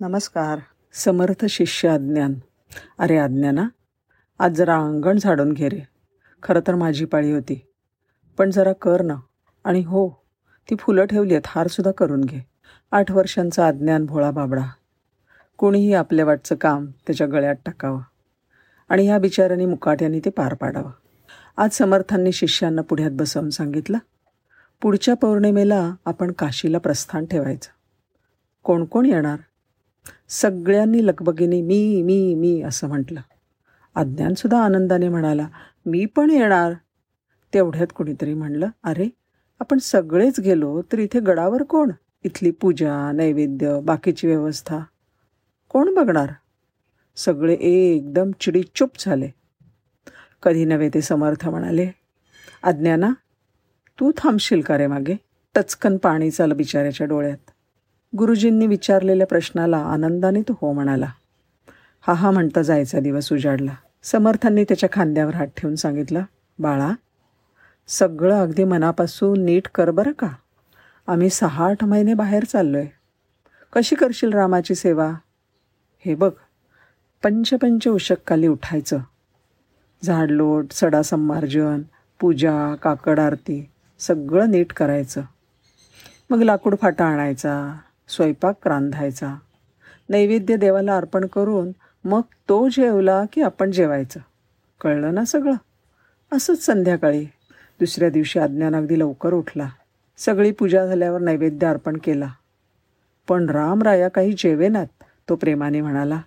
नमस्कार. समर्थ शिष्य अज्ञान. अरे अज्ञाना आज जरा अंगण झाडून घे रे. खरं तर माझी पाळी होती. पण जरा कर ना. आणि हो ती फुलं ठेवली आहेत हारसुद्धा करून घे. आठ वर्षांचा अज्ञान भोळा बाबडा. कोणीही आपल्या वाटचं काम त्याच्या गळ्यात टाकावं. आणि ह्या बिचाराने मुकाट्याने ते पार पाडावं. आज समर्थांनी शिष्यांना पुढ्यात बसवून सांगितलं पुढच्या पौर्णिमेला आपण काशीला प्रस्थान ठेवायचं. कोण कोण येणार? सगळ्यांनी लगबगीने मी मी मी असं म्हटलं. अज्ञानसुद्धा आनंदाने म्हणाला मी पण येणार. तेवढ्यात कुणीतरी म्हणलं अरे आपण सगळेच गेलो तर इथे गडावर कोण? इथली पूजा नैवेद्य बाकीची व्यवस्था. कोण बघणार? सगळे एकदम चिडीचूप झाले. कधी नव्हे ते समर्थ म्हणाले अज्ञाना तू थांबशील का रे मागे? टचकन पाणी चाल बिचाऱ्याच्या डोळ्यात. गुरुजींनी विचारलेल्या प्रश्नाला आनंदाने तो हो म्हणाला. हा हा म्हणता जायचा दिवस उजाडला. समर्थांनी त्याच्या खांद्यावर हात ठेवून सांगितलं बाळा सगळं अगदी मनापासून नीट कर बरं का? आम्ही सहा आठ महिने बाहेर चाललो आहे कशी करशील रामाची सेवा? हे बघ पंचपंच उशककाली उठायचं. झाडलोट सडा संमार्जन पूजा काकड आरती सगळं नीट करायचं. मग लाकूड फाटा आणायचा स्वयंपाक रांधायचा. नैवेद्य देवाला अर्पण करून मग तो जेवला की आपण जेवायचं. कळलं ना सगळं? असंच संध्याकाळी. दुसऱ्या दिवशी अज्ञान अगदी लवकर उठला. सगळी पूजा झाल्यावर नैवेद्य अर्पण केला. पण रामराया काही जेवेनात तो प्रेमाने म्हणाला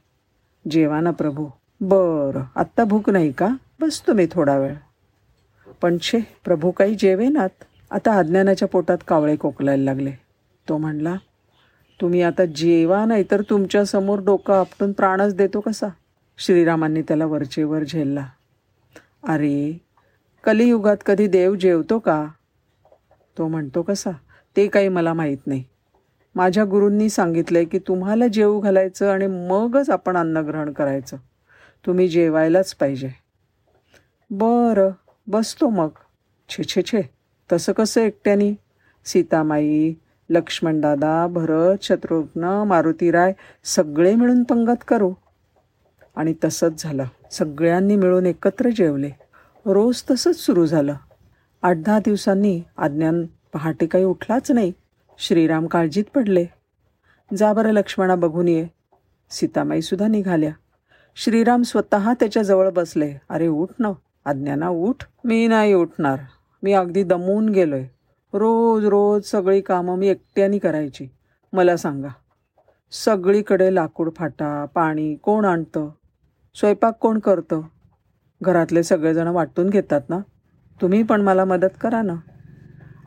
जेवा ना प्रभू. बरं आत्ता भूक नाही का? बसतो मी थोडा वेळ. पण छे प्रभू काही जेवेनात? आता अज्ञानाच्या पोटात कावळे कोकलायला लागले. तो म्हणला तुम्ही आता जेवा नाही तर तुमच्यासमोर डोकं आपटून प्राणच देतो कसा? श्रीरामांनी त्याला वरचेवर झेलला. अरे कलियुगात कधी देव जेवतो का? तो म्हणतो कसा? ते काही मला माहीत नाही. माझ्या गुरूंनी सांगितलंय की तुम्हाला जेवू घालायचं आणि मगच आपण अन्नग्रहण करायचं. तुम्ही जेवायलाच पाहिजे. बरं बसतो मग. छे छे छे. तसं कसं एकट्यानी? सीतामाई लक्ष्मणदादा भरत शत्रुघ्न मारुतीराय सगळे मिळून पंगत करू. आणि तसंच झालं. सगळ्यांनी मिळून एकत्र जेवले. रोज तसंच सुरू झालं. आठ दहा दिवसांनी अज्ञान पहाटे काही उठलाच नाही. श्रीराम काळजीत पडले. जा बरं लक्ष्मणा बघून ये. सीतामाईसुद्धा निघाल्या. श्रीराम स्वतः त्याच्याजवळ बसले. अरे उठ ना. आज्ञाना उठ. मी नाही उठणार. मी अगदी दमून गेलोय. रोज रोज सगळी कामं मी एकट्याने करायची. मला सांगा सगळीकडे लाकूड फाटा पाणी कोण आणतं? स्वयंपाक कोण करतं? घरातले सगळेजण वाटून घेतात ना? तुम्ही पण मला मदत करा ना.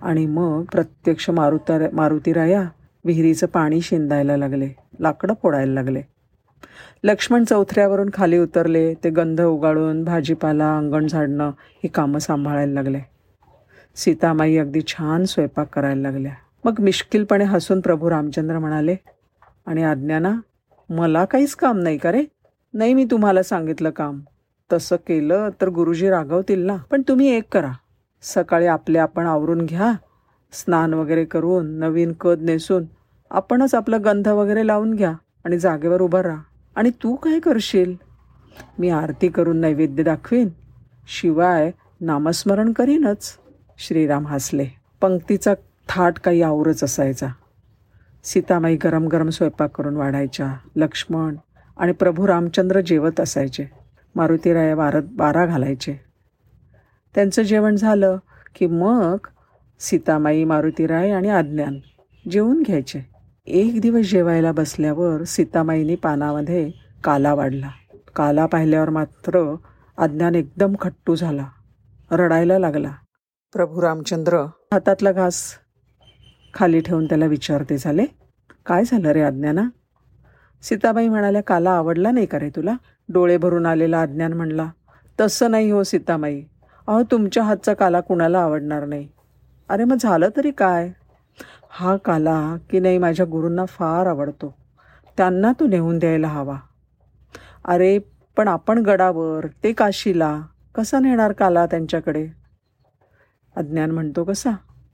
आणि मग प्रत्यक्ष मारुता मारुतीराया विहिरीचं पाणी शिंदायला लागले लाकडं फोडायला लागले. लक्ष्मण चौथऱ्यावरून खाली उतरले ते गंध उगाळून भाजीपाला अंगण झाडणं ही कामं सांभाळायला लागले. सीतामाई अगदी छान स्वयंपाक करायला लागल्या. मग मिश्किलपणे हसून प्रभू रामचंद्र म्हणाले आणि आज्ञाना मला काहीच काम नाही का रे? नाही मी तुम्हाला सांगितलं काम. तसं केलं तर गुरुजी रागवतील ना. पण तुम्ही एक करा. सकाळी आपले आपण आवरून घ्या. स्नान वगैरे करून नवीन कद नेसून आपणच आपलं गंध वगैरे लावून घ्या आणि जागेवर उभं राहा. आणि तू काय करशील? मी आरती करून नैवेद्य दाखवीन. शिवाय नामस्मरण करीनच. श्रीराम हसले. पंक्तीचा थाट काही आवरच असायचा. सीतामाई गरम गरम स्वयंपाक करून वाढायच्या. लक्ष्मण आणि प्रभू रामचंद्र जेवत असायचे. मारुतीराया वारत बारा घालायचे. त्यांचं जेवण झालं की मग सीतामाई मारुतीराय आणि अज्ञान जेवून घ्यायचे. एक दिवस जेवायला बसल्यावर सीतामाईनी पानामध्ये काला वाढला. काला पाहिल्यावर मात्र अज्ञान एकदम खट्टू झाला. रडायला लागला. प्रभू रामचंद्र. हातातला घास खाली ठेवून त्याला विचारते झाले? काय झालं रे अज्ञाना सीताबाई म्हणाल्या काला आवडला नाही का रे तुला? डोळे भरून आलेला अज्ञान म्हणला तसं नाही हो सीतामाई. अहो तुमच्या हातचा काला कुणाला आवडणार नाही? अरे मग झालं तरी काय? हा काला की नाही माझ्या गुरूंना फार आवडतो. त्यांना तू नेऊन द्यायला हवा. अरे पण आपण गडावर ते काशीला कसा नेणार काला त्यांच्याकडे? अज्ञान म्हणतो कसा?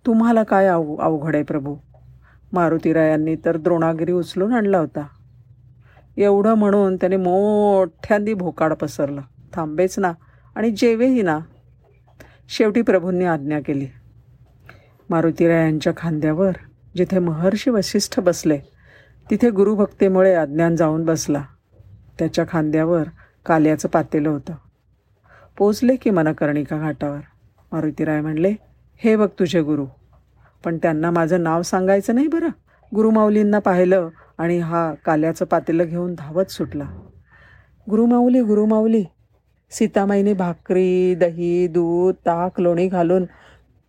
तुम्हाला काय आव अवघड आहे प्रभू? मारुतीरायांनी तर द्रोणागिरी उचलून आणला होता. एवढं म्हणून त्याने मोठ्यांदी भोकाड पसरलं. थांबेच ना आणि जेवेही ना. शेवटी प्रभूंनी आज्ञा केली. मारुतीरायांच्या खांद्यावर जिथे महर्षी वशिष्ठ बसले तिथे गुरुभक्तीमुळे अज्ञान जाऊन बसला. त्याच्या खांद्यावर काल्याचं पातेलं होतं. पोचले की मनकर्णिका घाटावर. मारुतीराय म्हणले हे बघ तुझे गुरु. पण त्यांना माझं नाव सांगायचं नाही बरं. गुरुमाऊलींना पाहिलं आणि हा काल्याचं पातेलं घेऊन धावत सुटला. गुरुमाऊली गुरुमाऊली सीतामाईने भाकरी दही दूध ताक लोणी घालून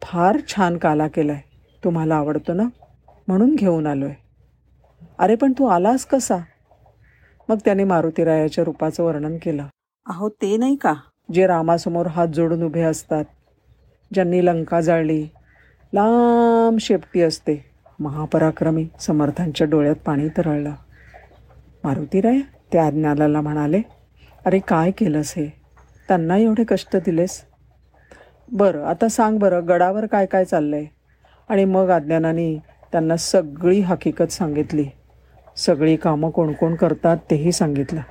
फार छान काला केला आहे तुम्हाला आवडतो ना? म्हणून घेऊन आलो आहे अरे पण तू आलास कसा? मग त्याने मारुतीरायाच्या रूपाचं वर्णन केलं. अहो ते नाही का? जे रामासमोर हात जोडून उभे असतात ज्यांनी लंका जाळली. लांब शेपटी असते. महापराक्रमी समर्थांच्या डोळ्यात पाणी तरळलं. मारुतीराय त्या आज्ञालाला म्हणाले अरे काय केलंस हे? त्यांना एवढे कष्ट दिलेस? बरं आता सांग बरं गडावर काय काय चाललं आहे आणि मग अज्ञानाने त्यांना सगळी हकीकत सांगितली. सगळी कामं कोण कोण करतात तेही सांगितलं.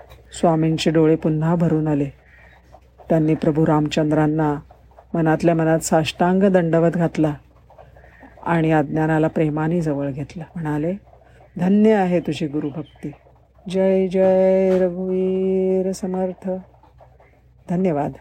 स्वामींचे डोळे पुन्हा भरून आले. त्यांनी प्रभू रामचंद्रांना मनातल्या मनात साष्टांग दंडवत घातला आणि अज्ञानाला प्रेमाने जवळ घेतलं. म्हणाले धन्य आहे तुझी गुरुभक्ती. जय जय रघुवीर समर्थ. धन्यवाद.